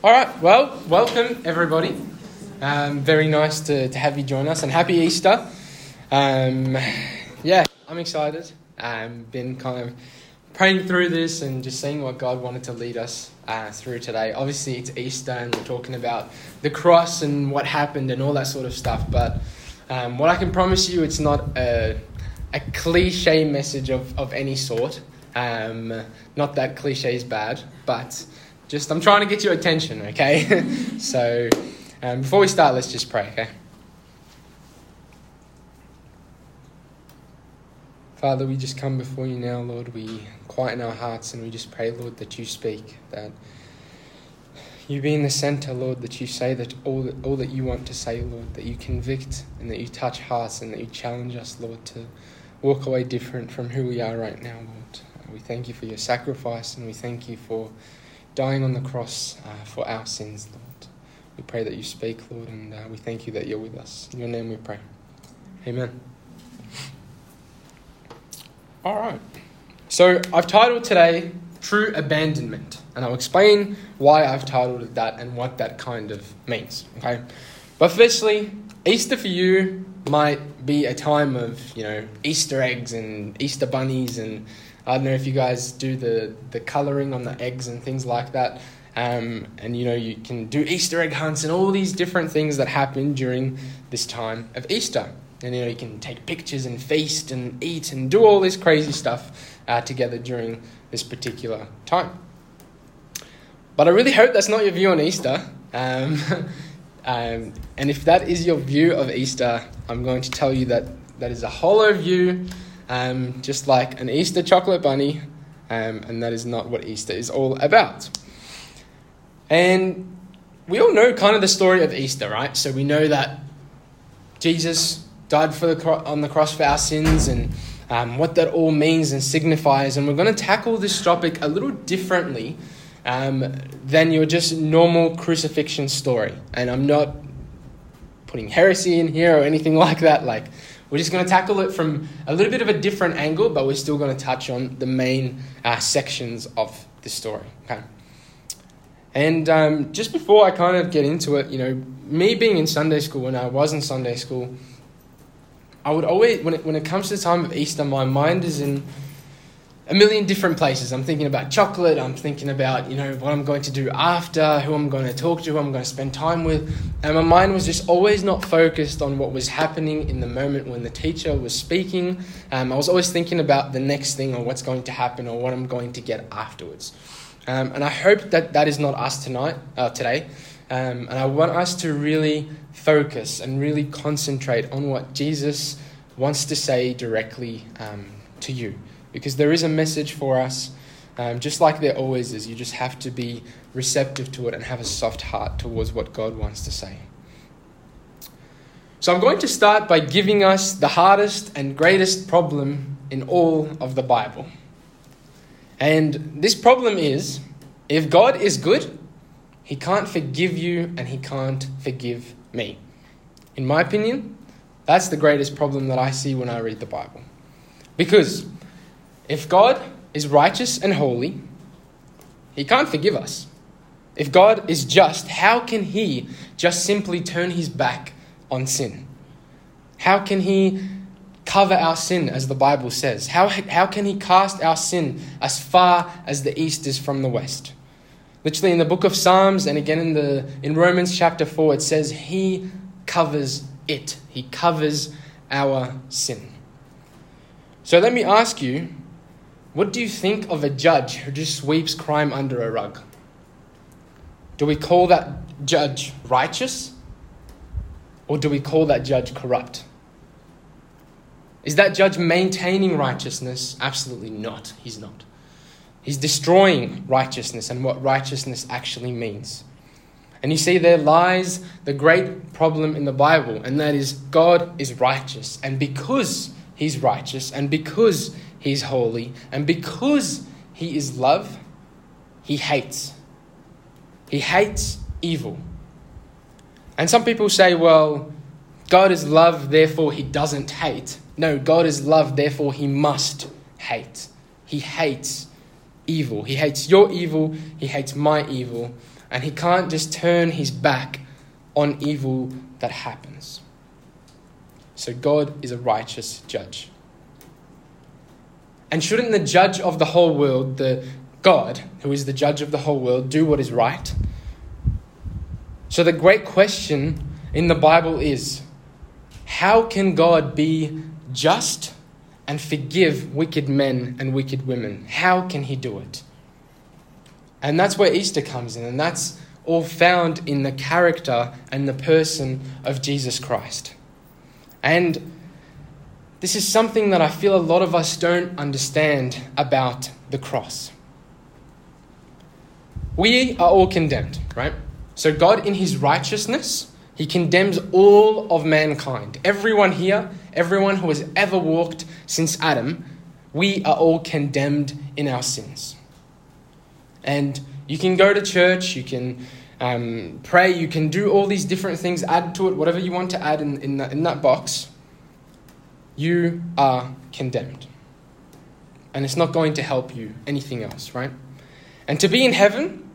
All right, well, welcome everybody. Um, very nice to, to have you join us and happy Easter. Um, yeah, I'm excited. Um, been kind of praying through this and just seeing what God wanted to lead us uh, through today. Obviously, it's Easter and we're talking about the cross and what happened and all that sort of stuff. But um, what I can promise you, it's not a, a cliche message of, of any sort. Um, not that cliche is bad, but just I'm trying to get your attention, okay? so um, before we start, let's just pray, okay? Father, we just come before you now, Lord. We quieten our hearts and we just pray, Lord, that you speak, that you be in the center, Lord, that you say that all, that all that you want to say, Lord, that you convict and that you touch hearts and that you challenge us, Lord, to walk away different from who we are right now, Lord. We thank you for your sacrifice and we thank you for dying on the cross uh, for our sins, Lord. We pray that you speak, Lord, and uh, we thank you that you're with us. In your name we pray. Amen. All right. So I've titled today True Abandonment, and I'll explain why I've titled it that and what that kind of means. Okay. But firstly, Easter for you might be a time of, you know, Easter eggs and Easter bunnies and I don't know if you guys do the, the colouring on the eggs and things like that. Um, and you know, you can do Easter egg hunts and all these different things that happen during this time of Easter. And you know, you can take pictures and feast and eat and do all this crazy stuff uh, together during this particular time. But I really hope that's not your view on Easter. Um, um, and if that is your view of Easter, I'm going to tell you that that is a hollow view um, just like an Easter chocolate bunny, um, and that is not what Easter is all about. And we all know kind of the story of Easter, right? So we know that Jesus died for the cro- on the cross for our sins and um, what that all means and signifies. And we're going to tackle this topic a little differently um, than your just normal crucifixion story. And I'm not putting heresy in here or anything like that. Like, we're just going to tackle it from a little bit of a different angle, but we're still going to touch on the main uh, sections of the story. Okay. And um, just before I kind of get into it, you know, me being in Sunday school when I was in Sunday school, I would always, when it, when it comes to the time of Easter, my mind is in a million different places. I'm thinking about chocolate, I'm thinking about, you know, what I'm going to do after, who I'm going to talk to, who I'm going to spend time with. And my mind was just always not focused on what was happening in the moment when the teacher was speaking. Um, I was always thinking about the next thing or what's going to happen or what I'm going to get afterwards. Um, and I hope that that is not us tonight, uh, today. Um, and I want us to really focus and really concentrate on what Jesus wants to say directly um, to you because there is a message for us, um, just like there always is. You just have to be receptive to it and have a soft heart towards what God wants to say. So I'm going to start by giving us the hardest and greatest problem in all of the Bible. And this problem is if God is good, he can't forgive you and he can't forgive me. In my opinion, that's the greatest problem that I see when I read the Bible. Because if God is righteous and holy, he can't forgive us. If God is just, how can he just simply turn his back on sin? How can he cover our sin, as the Bible says? How, how can he cast our sin as far as the east is from the west? Literally in the book of Psalms and again in, the, in Romans chapter 4, it says, He covers it. He covers our sin. So let me ask you what do you think of a judge who just sweeps crime under a rug? Do we call that judge righteous? Or do we call that judge corrupt? Is that judge maintaining righteousness? Absolutely not. He's not. He's destroying righteousness and what righteousness actually means. And you see, there lies the great problem in the Bible, and that is God is righteous. And because He's righteous, and because He's holy. And because He is love, He hates. He hates evil. And some people say, well, God is love, therefore He doesn't hate. No, God is love, therefore He must hate. He hates evil. He hates your evil. He hates my evil. and he can't just turn his back on evil that happens. So God is a righteous judge. And shouldn't the judge of the whole world, the God, who is the judge of the whole world, do what is right? So the great question in the Bible is how can God be just and forgive wicked men and wicked women? How can he do it? And that's where Easter comes in, and that's all found in the character and the person of Jesus Christ. And this is something that I feel a lot of us don't understand about the cross. We are all condemned, right? So, God, in His righteousness, He condemns all of mankind. Everyone here, everyone who has ever walked since Adam, we are all condemned in our sins. And you can go to church, you can um, pray, you can do all these different things, add to it whatever you want to add in, in, in that box. You are condemned. And it's not going to help you anything else, right? And to be in heaven,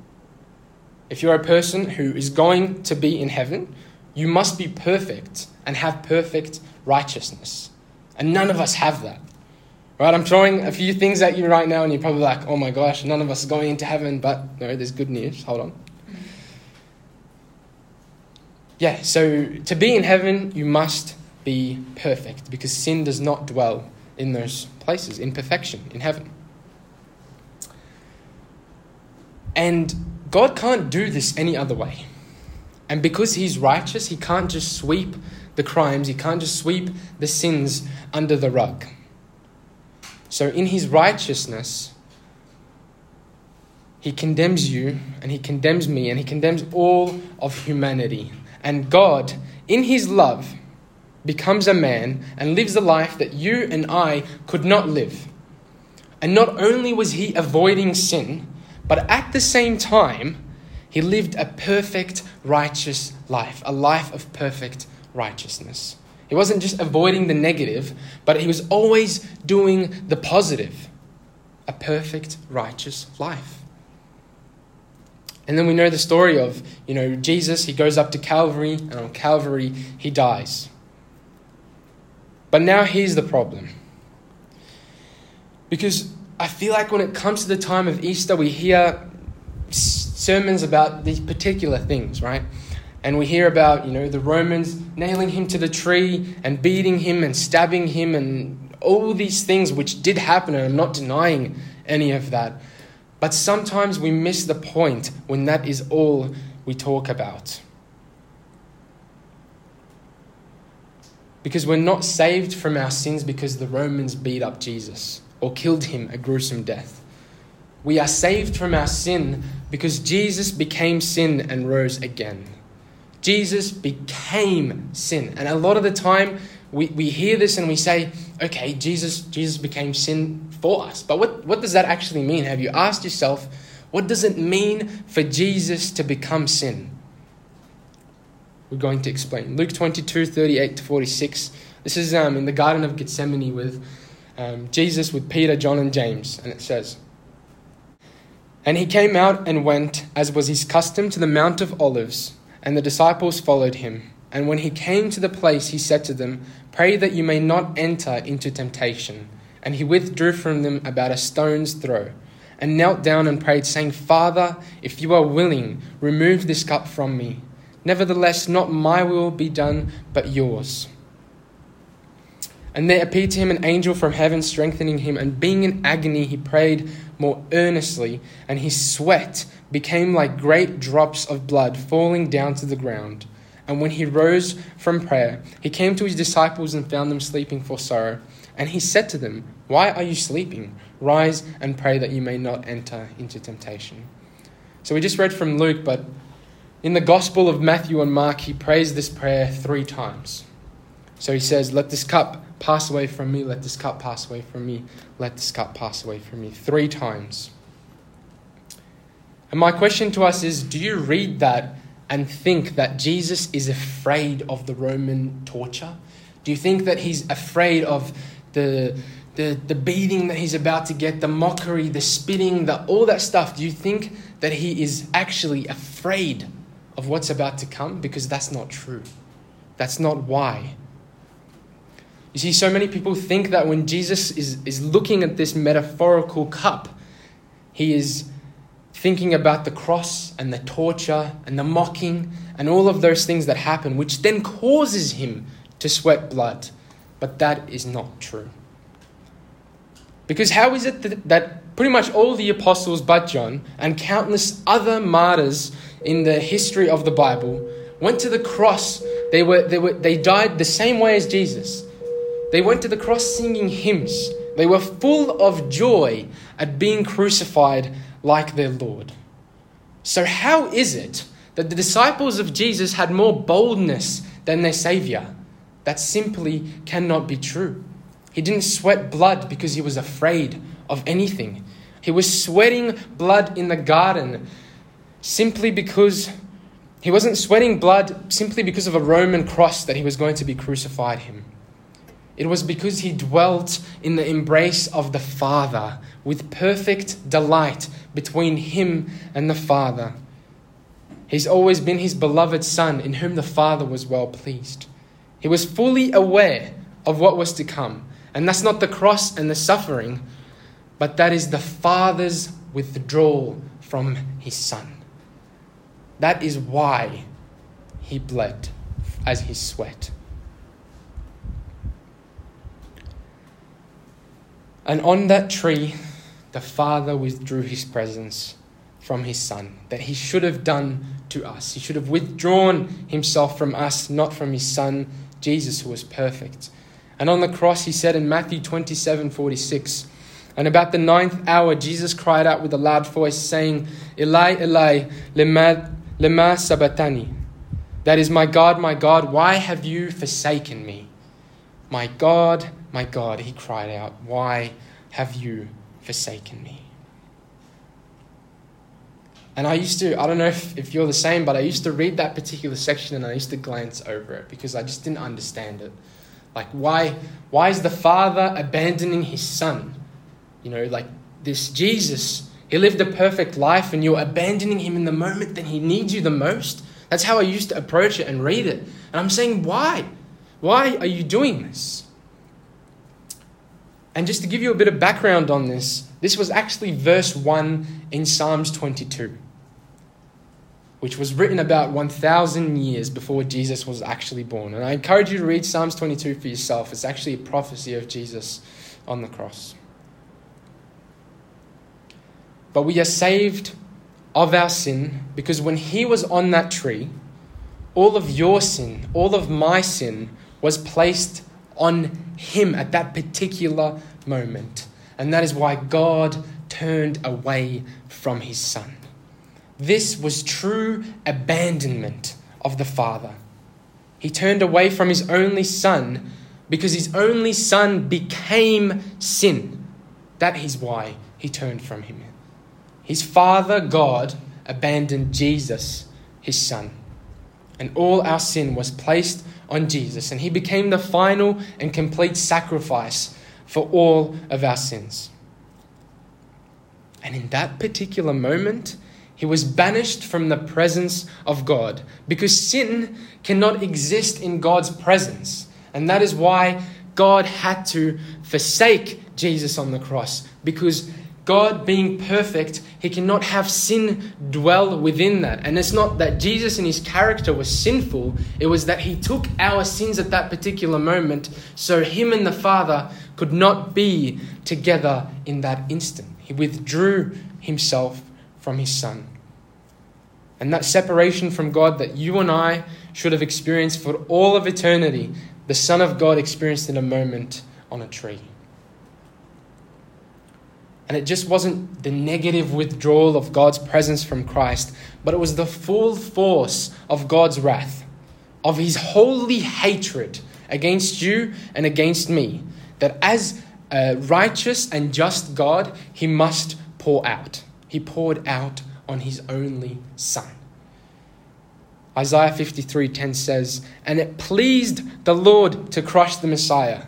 if you're a person who is going to be in heaven, you must be perfect and have perfect righteousness. And none of us have that. Right? I'm throwing a few things at you right now, and you're probably like, oh my gosh, none of us are going into heaven, but no, there's good news. Hold on. Mm-hmm. Yeah, so to be in heaven, you must be perfect because sin does not dwell in those places, in perfection, in heaven. And God can't do this any other way. And because He's righteous, He can't just sweep the crimes, He can't just sweep the sins under the rug. So, in his righteousness, he condemns you and he condemns me and he condemns all of humanity. And God, in his love, becomes a man and lives a life that you and I could not live. And not only was he avoiding sin, but at the same time, he lived a perfect, righteous life, a life of perfect righteousness. He wasn't just avoiding the negative, but he was always doing the positive. A perfect, righteous life. And then we know the story of, you know, Jesus, he goes up to Calvary, and on Calvary, he dies. But now here's the problem. Because I feel like when it comes to the time of Easter, we hear sermons about these particular things, right? And we hear about, you know, the Romans nailing him to the tree and beating him and stabbing him and all these things which did happen, and I'm not denying any of that. But sometimes we miss the point when that is all we talk about. Because we're not saved from our sins because the Romans beat up Jesus or killed him a gruesome death. We are saved from our sin because Jesus became sin and rose again. Jesus became sin. And a lot of the time, we, we hear this and we say, okay, Jesus, Jesus became sin for us. But what, what does that actually mean? Have you asked yourself, what does it mean for Jesus to become sin? We're going to explain. Luke 22, 38 to 46. This is um, in the Garden of Gethsemane with um, Jesus, with Peter, John, and James. And it says, And he came out and went, as was his custom, to the Mount of Olives and the disciples followed him. And when he came to the place, he said to them, Pray that you may not enter into temptation. And he withdrew from them about a stone's throw, and knelt down and prayed, saying, Father, if you are willing, remove this cup from me. Nevertheless, not my will be done, but yours. And there appeared to him an angel from heaven, strengthening him. And being in agony, he prayed more earnestly, and his sweat became like great drops of blood falling down to the ground. And when he rose from prayer, he came to his disciples and found them sleeping for sorrow. And he said to them, Why are you sleeping? Rise and pray that you may not enter into temptation. So we just read from Luke, but in the Gospel of Matthew and Mark, he prays this prayer three times. So he says, Let this cup pass away from me, let this cup pass away from me, let this cup pass away from me. Three times. And my question to us is do you read that and think that Jesus is afraid of the Roman torture? Do you think that he's afraid of the, the, the beating that he's about to get, the mockery, the spitting, the, all that stuff? Do you think that he is actually afraid of what's about to come because that's not true. That's not why. You see, so many people think that when Jesus is, is looking at this metaphorical cup, he is thinking about the cross and the torture and the mocking and all of those things that happen, which then causes him to sweat blood. But that is not true. Because how is it that, that pretty much all the apostles but John and countless other martyrs in the history of the Bible went to the cross? They, were, they, were, they died the same way as Jesus. They went to the cross singing hymns. They were full of joy at being crucified like their Lord. So, how is it that the disciples of Jesus had more boldness than their Savior? That simply cannot be true. He didn't sweat blood because he was afraid of anything. He was sweating blood in the garden simply because he wasn't sweating blood simply because of a Roman cross that he was going to be crucified him. It was because he dwelt in the embrace of the Father with perfect delight between him and the Father. He's always been his beloved Son, in whom the Father was well pleased. He was fully aware of what was to come and that's not the cross and the suffering, but that is the Father's withdrawal from his Son. That is why he bled as he sweat. And on that tree, the Father withdrew his presence from his Son, that he should have done to us. He should have withdrawn himself from us, not from his Son, Jesus, who was perfect. And on the cross, he said in Matthew 27 46, and about the ninth hour, Jesus cried out with a loud voice, saying, Eli, Eli, lema, lema sabachthani. That is, my God, my God, why have you forsaken me? My God, my God, he cried out, why have you forsaken me? And I used to, I don't know if, if you're the same, but I used to read that particular section and I used to glance over it because I just didn't understand it. Like, why, why is the Father abandoning his Son? You know, like this Jesus, he lived a perfect life and you're abandoning him in the moment that he needs you the most. That's how I used to approach it and read it. And I'm saying, why? Why are you doing this? And just to give you a bit of background on this, this was actually verse 1 in Psalms 22 which was written about 1,000 years before Jesus was actually born. And I encourage you to read Psalms 22 for yourself. It's actually a prophecy of Jesus on the cross. But we are saved of our sin because when he was on that tree, all of your sin, all of my sin was placed on him at that particular moment. And that is why God turned away from his son. This was true abandonment of the Father. He turned away from his only Son because his only Son became sin. That is why he turned from him. His Father, God, abandoned Jesus, his Son. And all our sin was placed on Jesus, and he became the final and complete sacrifice for all of our sins. And in that particular moment, he was banished from the presence of God because sin cannot exist in God's presence. And that is why God had to forsake Jesus on the cross because God being perfect, he cannot have sin dwell within that. And it's not that Jesus in his character was sinful, it was that he took our sins at that particular moment so him and the Father could not be together in that instant. He withdrew himself from his Son. And that separation from God that you and I should have experienced for all of eternity, the Son of God experienced in a moment on a tree. And it just wasn't the negative withdrawal of God's presence from Christ, but it was the full force of God's wrath, of his holy hatred against you and against me, that as a righteous and just God, he must pour out. He poured out on his only son. Isaiah 53:10 says, "And it pleased the Lord to crush the Messiah."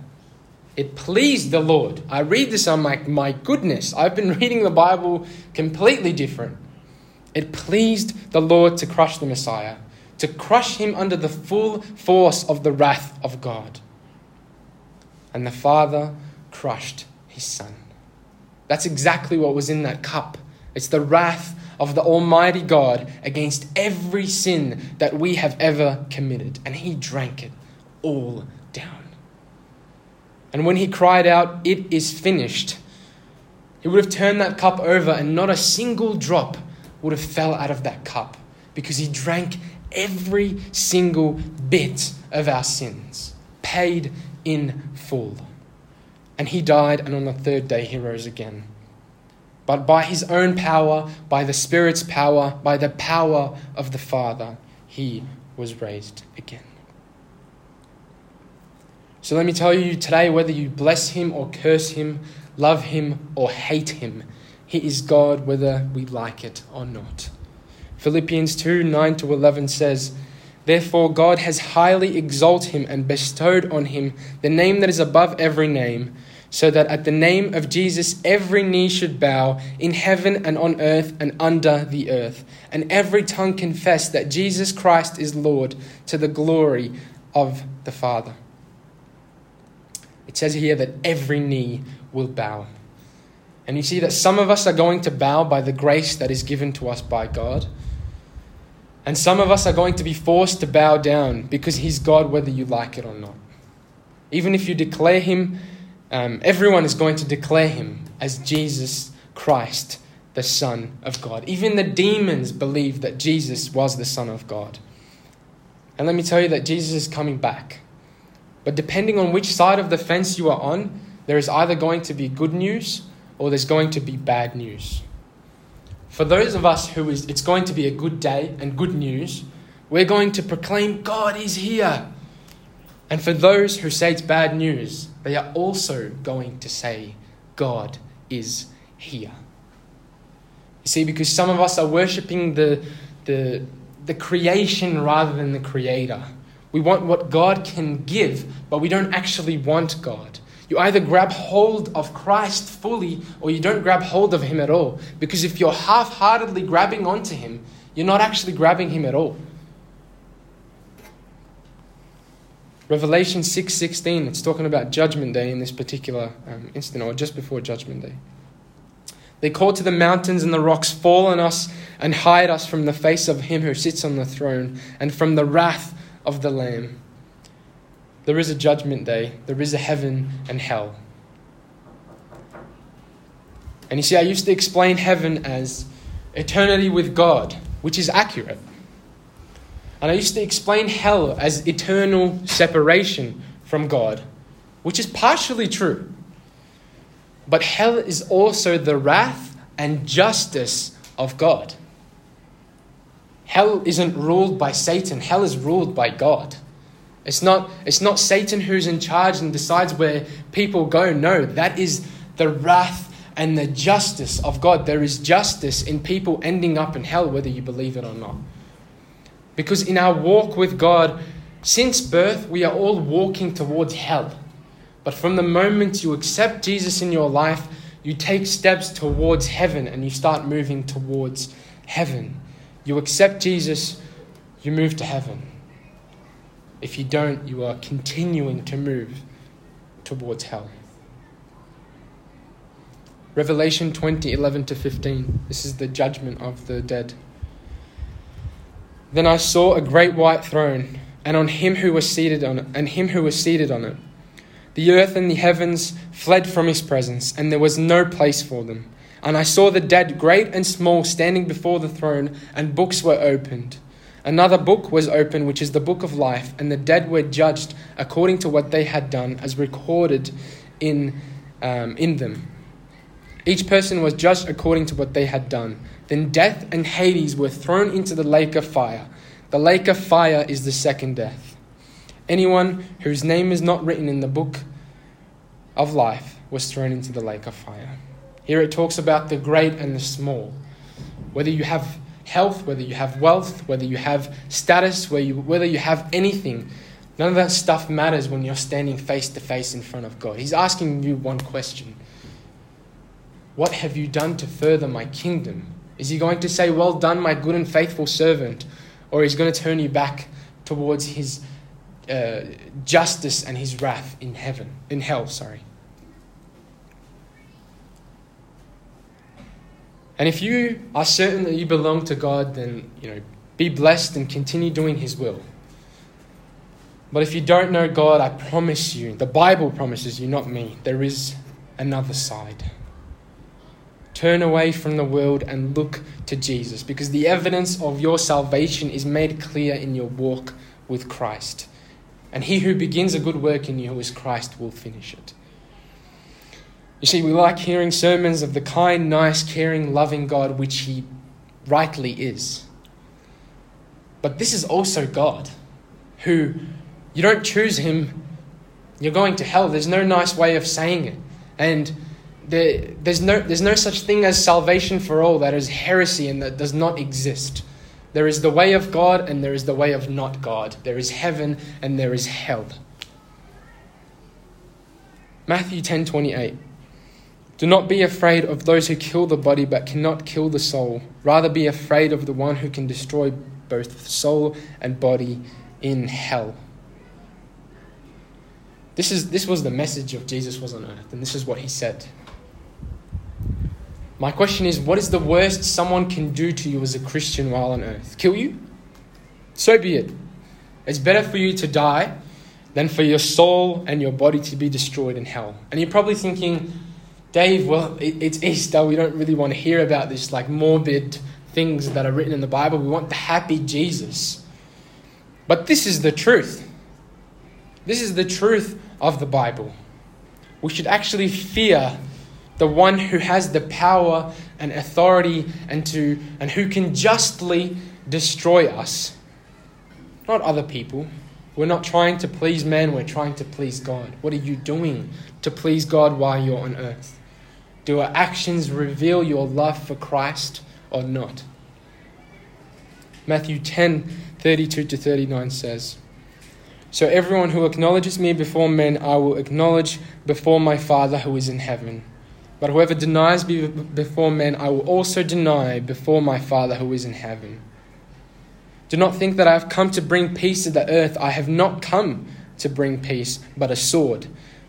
It pleased the Lord. I read this, I'm like, my goodness, I've been reading the Bible completely different. it pleased the Lord to crush the Messiah, to crush him under the full force of the wrath of God. And the Father crushed his Son. That's exactly what was in that cup. It's the wrath of the Almighty God against every sin that we have ever committed. And he drank it all. And when he cried out, It is finished, he would have turned that cup over and not a single drop would have fell out of that cup because he drank every single bit of our sins, paid in full. And he died, and on the third day he rose again. But by his own power, by the Spirit's power, by the power of the Father, he was raised again. So let me tell you today whether you bless him or curse him, love him or hate him, he is God whether we like it or not. Philippians 2 9 to 11 says, Therefore, God has highly exalted him and bestowed on him the name that is above every name, so that at the name of Jesus every knee should bow in heaven and on earth and under the earth, and every tongue confess that Jesus Christ is Lord to the glory of the Father. It says here that every knee will bow. And you see that some of us are going to bow by the grace that is given to us by God. And some of us are going to be forced to bow down because He's God, whether you like it or not. Even if you declare Him, um, everyone is going to declare Him as Jesus Christ, the Son of God. Even the demons believe that Jesus was the Son of God. And let me tell you that Jesus is coming back. But depending on which side of the fence you are on, there is either going to be good news or there's going to be bad news. For those of us who is it's going to be a good day and good news, we're going to proclaim God is here. And for those who say it's bad news, they are also going to say God is here. You see, because some of us are worshipping the, the, the creation rather than the creator. We want what God can give, but we don't actually want God. You either grab hold of Christ fully or you don't grab hold of Him at all. Because if you're half heartedly grabbing onto Him, you're not actually grabbing Him at all. Revelation 6:16 it's talking about judgment day in this particular um, instant or just before judgment day. They call to the mountains and the rocks fall on us and hide us from the face of him who sits on the throne and from the wrath of the Lamb. There is a judgment day, there is a heaven and hell. And you see, I used to explain heaven as eternity with God, which is accurate. And I used to explain hell as eternal separation from God, which is partially true. But hell is also the wrath and justice of God. Hell isn't ruled by Satan, hell is ruled by God. It's not, it's not Satan who's in charge and decides where people go. No, that is the wrath and the justice of God. There is justice in people ending up in hell, whether you believe it or not. Because in our walk with God, since birth, we are all walking towards hell. But from the moment you accept Jesus in your life, you take steps towards heaven and you start moving towards heaven. You accept Jesus, you move to heaven. If you don't, you are continuing to move towards hell. Revelation 20 11 to 15. This is the judgment of the dead. Then I saw a great white throne, and on him who was seated on it, and him who was seated on it. The earth and the heavens fled from his presence, and there was no place for them. And I saw the dead, great and small, standing before the throne, and books were opened. Another book was opened, which is the book of life, and the dead were judged according to what they had done, as recorded in, um, in them. Each person was judged according to what they had done. Then death and Hades were thrown into the lake of fire. The lake of fire is the second death. Anyone whose name is not written in the book of life was thrown into the lake of fire. Here it talks about the great and the small. Whether you have health, whether you have wealth, whether you have status, whether you, whether you have anything, none of that stuff matters when you're standing face to face in front of God. He's asking you one question What have you done to further my kingdom? Is he going to say, Well done, my good and faithful servant? Or is he going to turn you back towards his uh, justice and his wrath in heaven, in hell, sorry. And if you are certain that you belong to God, then, you know, be blessed and continue doing his will. But if you don't know God, I promise you, the Bible promises you, not me, there is another side. Turn away from the world and look to Jesus because the evidence of your salvation is made clear in your walk with Christ. And he who begins a good work in you, who is Christ, will finish it. You see, we like hearing sermons of the kind, nice, caring, loving God, which he rightly is. But this is also God, who you don't choose him, you're going to hell. There's no nice way of saying it. And there, there's, no, there's no such thing as salvation for all that is heresy and that does not exist. There is the way of God and there is the way of not God. There is heaven and there is hell. Matthew 10:28 Do not be afraid of those who kill the body but cannot kill the soul. Rather be afraid of the one who can destroy both soul and body in hell. This, is, this was the message of Jesus was on earth, and this is what he said. My question is what is the worst someone can do to you as a Christian while on earth? Kill you? So be it. It's better for you to die than for your soul and your body to be destroyed in hell. And you're probably thinking, Dave, well, it's Easter. We don't really want to hear about this like morbid things that are written in the Bible. We want the happy Jesus. But this is the truth. This is the truth of the Bible. We should actually fear the one who has the power and authority and, to, and who can justly destroy us, not other people. We're not trying to please men, we're trying to please God. What are you doing to please God while you're on earth? Do our actions reveal your love for Christ or not? Matthew 10 32 to 39 says, So everyone who acknowledges me before men, I will acknowledge before my Father who is in heaven. But whoever denies me before men, I will also deny before my Father who is in heaven. Do not think that I have come to bring peace to the earth. I have not come to bring peace, but a sword.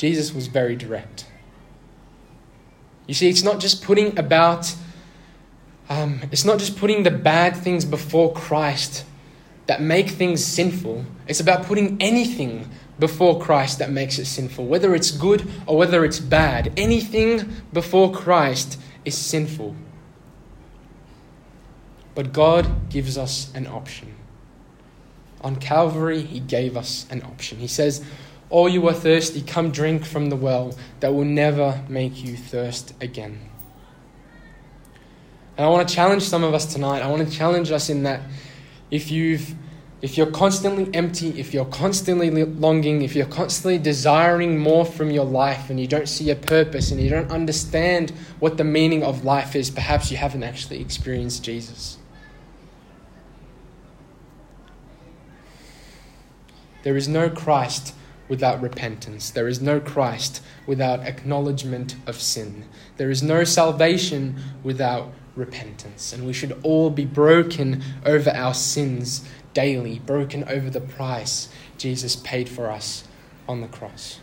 Jesus was very direct. You see, it's not just putting about, um, it's not just putting the bad things before Christ that make things sinful. It's about putting anything before Christ that makes it sinful, whether it's good or whether it's bad. Anything before Christ is sinful. But God gives us an option. On Calvary, He gave us an option. He says, All you are thirsty, come drink from the well that will never make you thirst again. And I want to challenge some of us tonight. I want to challenge us in that if you've if you're constantly empty, if you're constantly longing, if you're constantly desiring more from your life and you don't see a purpose and you don't understand what the meaning of life is, perhaps you haven't actually experienced Jesus. There is no Christ without repentance. There is no Christ without acknowledgement of sin. There is no salvation without repentance. And we should all be broken over our sins daily, broken over the price Jesus paid for us on the cross.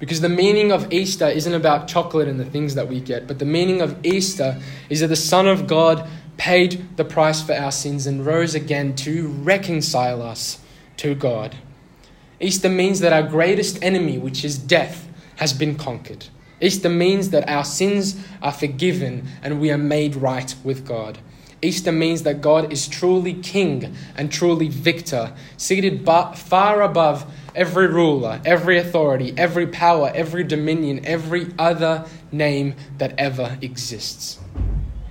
Because the meaning of Easter isn't about chocolate and the things that we get, but the meaning of Easter is that the Son of God paid the price for our sins and rose again to reconcile us to God. Easter means that our greatest enemy, which is death, has been conquered. Easter means that our sins are forgiven and we are made right with God. Easter means that God is truly king and truly victor, seated far above every ruler, every authority, every power, every dominion, every other name that ever exists.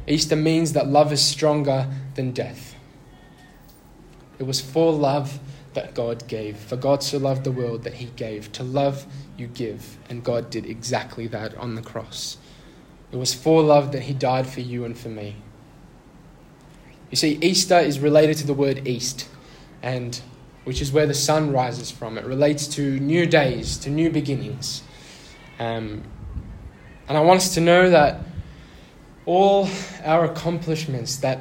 Easter means that love is stronger than death. It was for love that God gave. For God so loved the world that he gave. To love, you give. And God did exactly that on the cross. It was for love that he died for you and for me. You see, Easter is related to the word east, and which is where the sun rises from. It relates to new days, to new beginnings. Um, and I want us to know that all our accomplishments, that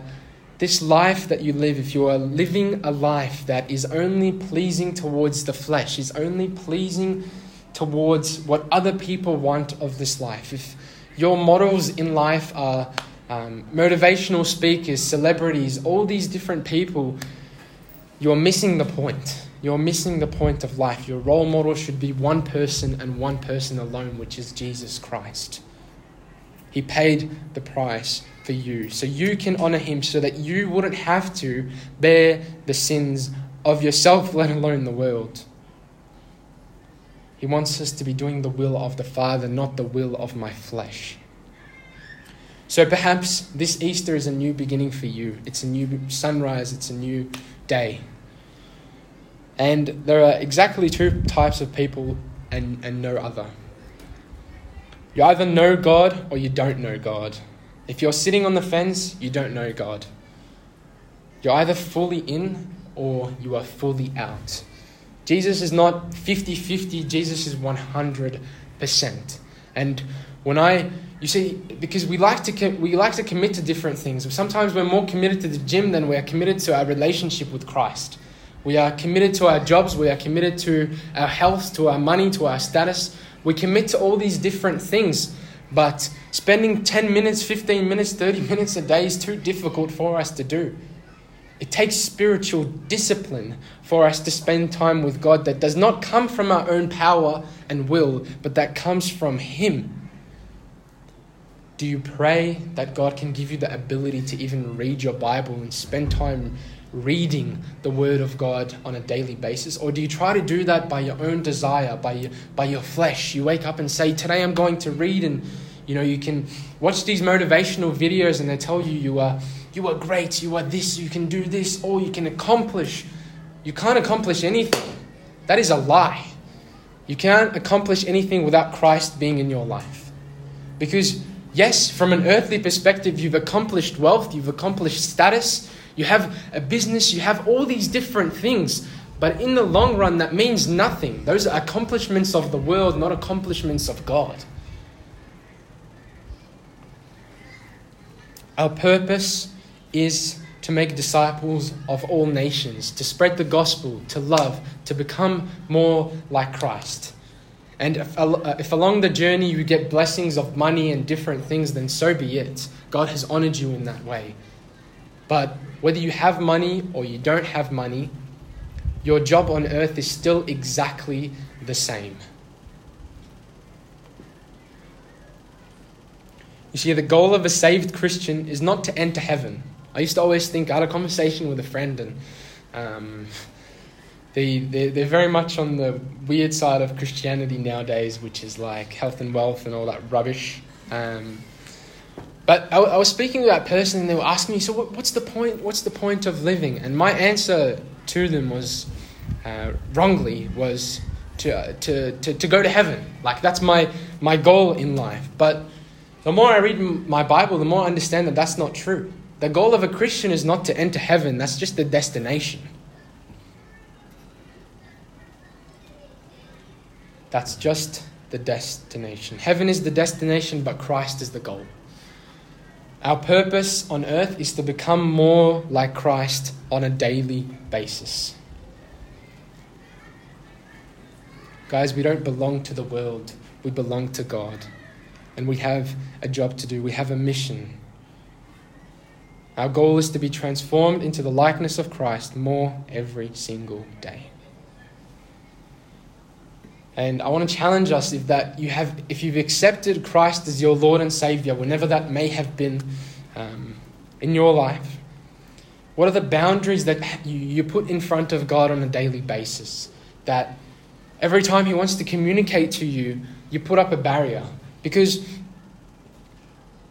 this life that you live, if you are living a life that is only pleasing towards the flesh, is only pleasing towards what other people want of this life, if your models in life are um, motivational speakers, celebrities, all these different people, you're missing the point. You're missing the point of life. Your role model should be one person and one person alone, which is Jesus Christ. He paid the price for you. So you can honor him so that you wouldn't have to bear the sins of yourself, let alone the world. He wants us to be doing the will of the Father, not the will of my flesh. So perhaps this Easter is a new beginning for you. It's a new sunrise, it's a new day. And there are exactly two types of people and, and no other. You either know God or you don't know God. If you're sitting on the fence, you don't know God. You're either fully in or you are fully out. Jesus is not 50 50, Jesus is 100%. And when I, you see, because we like, to we like to commit to different things. Sometimes we're more committed to the gym than we are committed to our relationship with Christ. We are committed to our jobs, we are committed to our health, to our money, to our status. We commit to all these different things, but spending 10 minutes, 15 minutes, 30 minutes a day is too difficult for us to do. It takes spiritual discipline for us to spend time with God that does not come from our own power and will, but that comes from Him. Do you pray that God can give you the ability to even read your Bible and spend time reading the Word of God on a daily basis? Or do you try to do that by your own desire, by your, by your flesh? You wake up and say, Today I'm going to read, and you know, you can watch these motivational videos and they tell you you are, you are great, you are this, you can do this, or you can accomplish. You can't accomplish anything. That is a lie. You can't accomplish anything without Christ being in your life. Because, yes, from an earthly perspective, you've accomplished wealth, you've accomplished status, you have a business, you have all these different things. But in the long run, that means nothing. Those are accomplishments of the world, not accomplishments of God. Our purpose is to make disciples of all nations, to spread the gospel, to love, to become more like Christ. And if, uh, if, along the journey you get blessings of money and different things, then so be it. God has honored you in that way. But whether you have money or you don't have money, your job on earth is still exactly the same. You see, the goal of a saved Christian is not to enter heaven. I used to always think, I had a conversation with a friend, and um, they, they, they're very much on the weird side of Christianity nowadays, which is like health and wealth and all that rubbish. Um, but I, I, was speaking to that person and they were asking me, so what, what's the point? What's the point of living? And my answer to them was, uh, wrongly, was to, uh, to, to, to go to heaven. Like that's my, my goal in life. But the more I read my Bible, the more I understand that that's not true. The goal of a Christian is not to enter heaven, that's just the destination. That's just the destination. Heaven is the destination, but Christ is the goal. Our purpose on earth is to become more like Christ on a daily basis. Guys, we don't belong to the world, we belong to God. And we have a job to do, we have a mission. Our goal is to be transformed into the likeness of Christ more every single day. And I want to challenge us if that you have, if you've accepted Christ as your Lord and Savior, whenever that may have been um, in your life, what are the boundaries that you, you put in front of God on a daily basis? That every time He wants to communicate to you, you put up a barrier. Because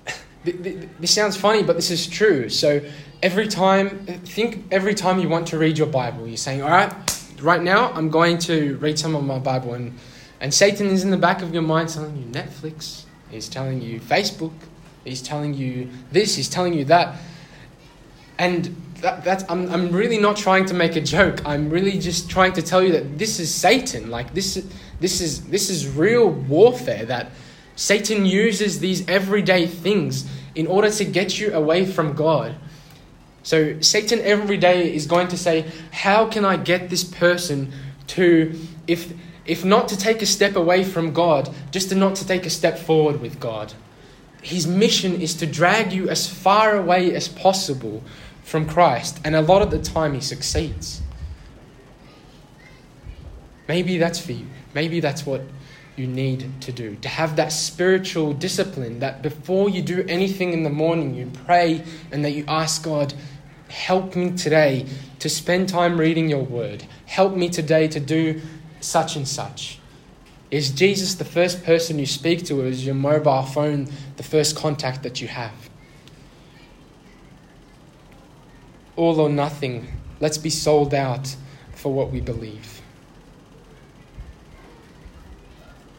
this sounds funny, but this is true. So every time, think every time you want to read your Bible, you're saying, all right, right now I'm going to read some of my Bible. And, and Satan is in the back of your mind telling you Netflix, he's telling you Facebook, he's telling you this, he's telling you that. And that, that's, I'm, I'm really not trying to make a joke. I'm really just trying to tell you that this is Satan. Like, this, this, is, this is real warfare that Satan uses these everyday things in order to get you away from God. So, Satan every day is going to say, How can I get this person to, if, if not to take a step away from God, just to not to take a step forward with God? His mission is to drag you as far away as possible from Christ, and a lot of the time he succeeds. Maybe that's for you. Maybe that's what you need to do. To have that spiritual discipline that before you do anything in the morning, you pray and that you ask God, help me today to spend time reading your word. Help me today to do such and such. Is Jesus the first person you speak to, or is your mobile phone the first contact that you have? all or nothing. Let's be sold out for what we believe.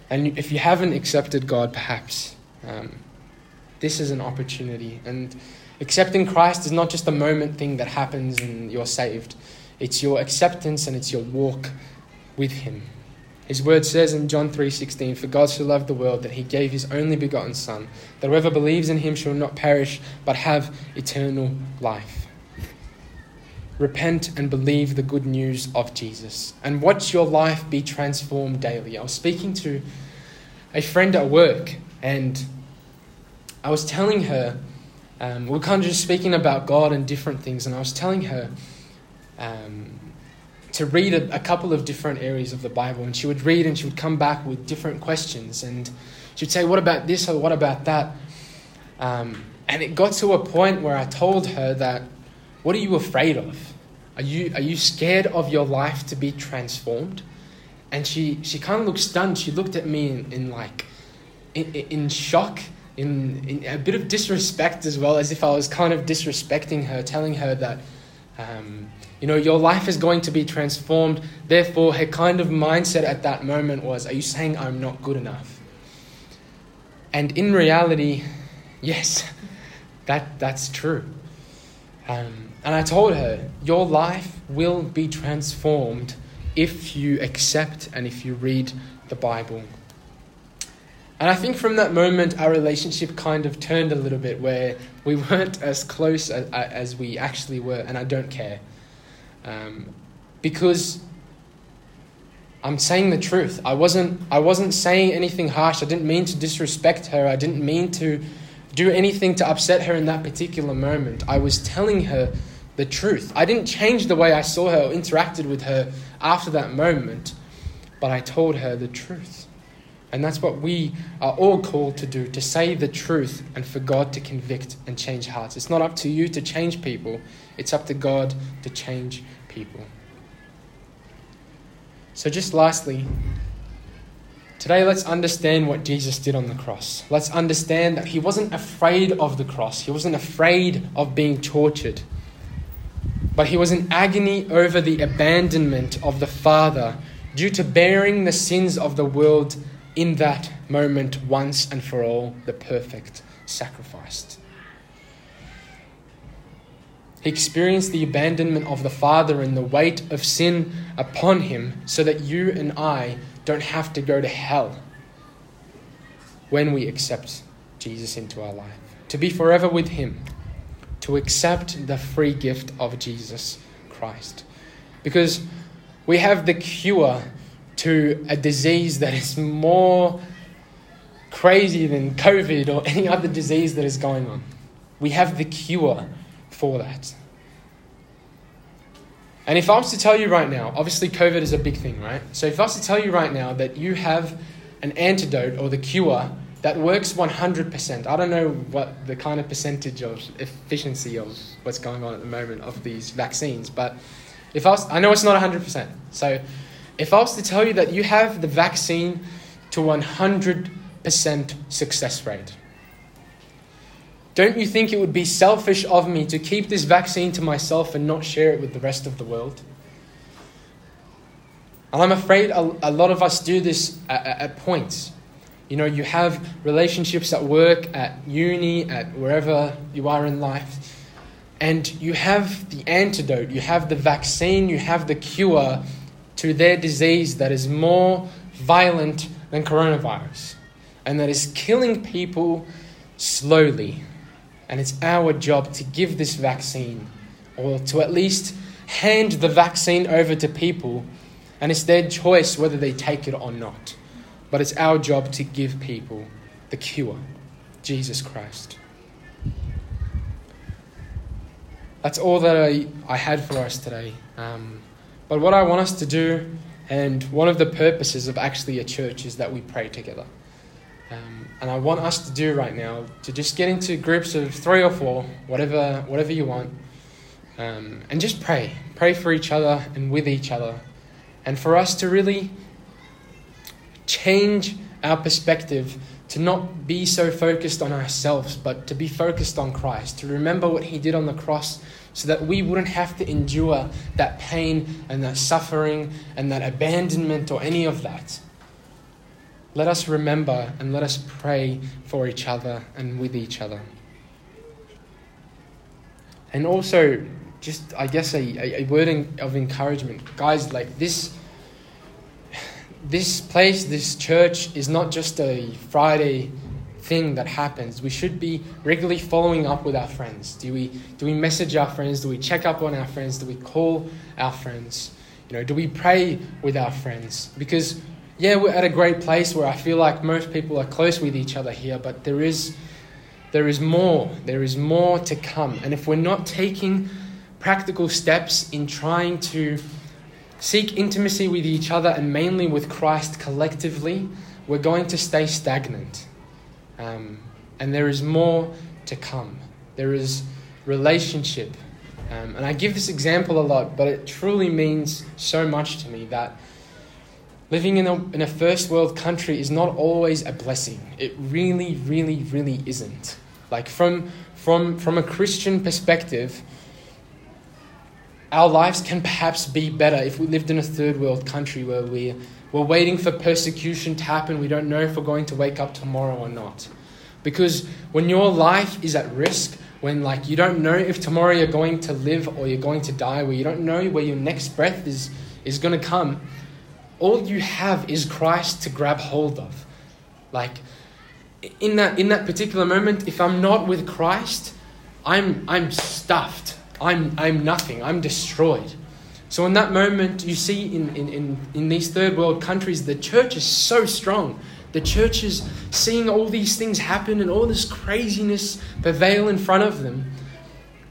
And if you haven't accepted God, perhaps um, this is an opportunity. And accepting Christ is not just a moment thing that happens and you're saved, it's your acceptance and it's your walk with Him. His word says in John 3:16, "For God so loved the world that he gave his only begotten son, that whoever believes in him shall not perish but have eternal life." repent and believe the good news of Jesus and watch your life be transformed daily. I was speaking to a friend at work and I was telling her, um, we are kind of just speaking about God and different things, and I was telling her um, to read a, a, couple of different areas of the Bible, and she would read and she would come back with different questions, and she would say, What about this or what about that? Um, and it got to a point where I told her that what are you afraid of? Are you, are you scared of your life to be transformed? And she, she kind of looked stunned. She looked at me in, in like, in, in shock, in, in a bit of disrespect as well, as if I was kind of disrespecting her, telling her that, um, you know, your life is going to be transformed. Therefore, her kind of mindset at that moment was, Are you saying I'm not good enough? And in reality, yes, that, that's true. Um, and I told her, Your life will be transformed if you accept and if you read the Bible. And I think from that moment, our relationship kind of turned a little bit where we weren't as close as, as we actually were, and I don't care. Um, because I'm saying the truth. I wasn't, I wasn't saying anything harsh. I didn't mean to disrespect her. I didn't mean to do anything to upset her in that particular moment. I was telling her the truth. I didn't change the way I saw her or interacted with her after that moment, but I told her the truth. And that's what we are all called to do to say the truth and for God to convict and change hearts. It's not up to you to change people, it's up to God to change people. So, just lastly, Today, let's understand what Jesus did on the cross. Let's understand that he wasn't afraid of the cross, he wasn't afraid of being tortured. But he was in agony over the abandonment of the Father due to bearing the sins of the world in that moment once and for all, the perfect sacrificed. He experienced the abandonment of the Father and the weight of sin upon him so that you and I don't have to go to hell when we accept Jesus into our life. To be forever with Him. To accept the free gift of Jesus Christ. Because we have the cure to a disease that is more crazy than COVID or any other disease that is going on. We have the cure for that. And if I was to tell you right now, obviously COVID is a big thing, right? So if I was to tell you right now that you have an antidote or the cure that works 100%, I don't know what the kind of percentage of efficiency of what's going on at the moment of these vaccines, but if I was, I know it's not 100%. So if I was to tell you that you have the vaccine to 100% success rate, Don't you think it would be selfish of me to keep this vaccine to myself and not share it with the rest of the world? And I'm afraid a, a lot of us do this at, at points. You know, you have relationships at work, at uni, at wherever you are in life, and you have the antidote, you have the vaccine, you have the cure to their disease that is more violent than coronavirus and that is killing people slowly. And it's our job to give this vaccine or to at least hand the vaccine over to people, and it's their choice whether they take it or not. But it's our job to give people the cure Jesus Christ. That's all that I, I had for us today. Um, but what I want us to do, and one of the purposes of actually a church, is that we pray together. Um, and I want us to do right now to just get into groups of three or four, whatever, whatever you want, um, and just pray. Pray for each other and with each other. And for us to really change our perspective to not be so focused on ourselves, but to be focused on Christ, to remember what He did on the cross so that we wouldn't have to endure that pain and that suffering and that abandonment or any of that. Let us remember and let us pray for each other and with each other. And also, just I guess a, a word of encouragement. Guys, like this this place, this church is not just a Friday thing that happens. We should be regularly following up with our friends. Do we do we message our friends? Do we check up on our friends? Do we call our friends? You know, do we pray with our friends? Because yeah, we're at a great place where I feel like most people are close with each other here, but there is there is more. There is more to come. And if we're not taking practical steps in trying to seek intimacy with each other and mainly with Christ collectively, we're going to stay stagnant. Um, and there is more to come. There is relationship. Um, and I give this example a lot, but it truly means so much to me that Living in a, in a first world country is not always a blessing. It really, really, really isn't. Like, from, from, from a Christian perspective, our lives can perhaps be better if we lived in a third world country where we, we're waiting for persecution to happen. We don't know if we're going to wake up tomorrow or not. Because when your life is at risk, when like you don't know if tomorrow you're going to live or you're going to die, where you don't know where your next breath is, is going to come, all you have is Christ to grab hold of. Like in that in that particular moment, if I'm not with Christ, I'm I'm stuffed. I'm I'm nothing. I'm destroyed. So in that moment, you see in, in, in, in these third world countries, the church is so strong. The church is seeing all these things happen and all this craziness prevail in front of them.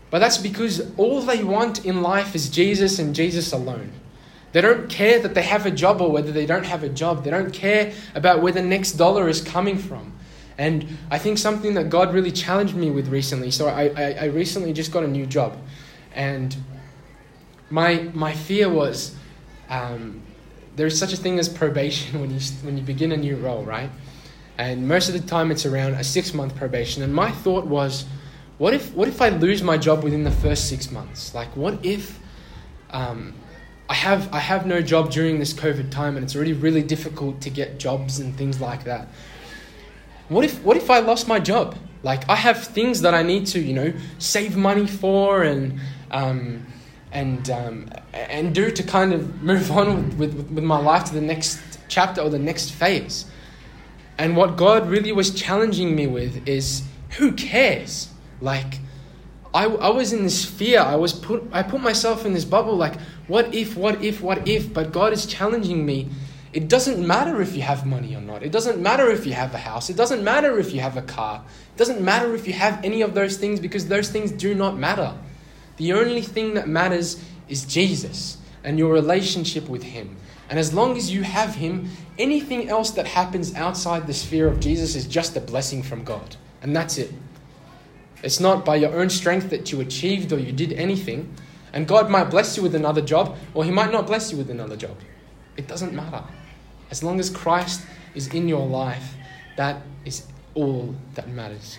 But that's because all they want in life is Jesus and Jesus alone. They don't care that they have a job or whether they don't have a job. They don't care about where the next dollar is coming from. And I think something that God really challenged me with recently. So I, I, I recently just got a new job. And my, my fear was um, there's such a thing as probation when you, when you begin a new role, right? And most of the time it's around a six month probation. And my thought was, what if, what if I lose my job within the first six months? Like, what if um, I have I have no job during this COVID time, and it's already really difficult to get jobs and things like that. What if what if I lost my job? Like I have things that I need to you know save money for and um, and um, and do to kind of move on with, with, with my life to the next chapter or the next phase. And what God really was challenging me with is who cares? Like I, I was in this fear. I was put I put myself in this bubble like what if, what if, what if? But God is challenging me. It doesn't matter if you have money or not. It doesn't matter if you have a house. It doesn't matter if you have a car. It doesn't matter if you have any of those things because those things do not matter. The only thing that matters is Jesus and your relationship with Him. And as long as you have Him, anything else that happens outside the sphere of Jesus is just a blessing from God. And that's it. It's not by your own strength that you achieved or you did anything. And God might bless you with another job, or He might not bless you with another job. It doesn't matter. As long as Christ is in your life, that is all that matters.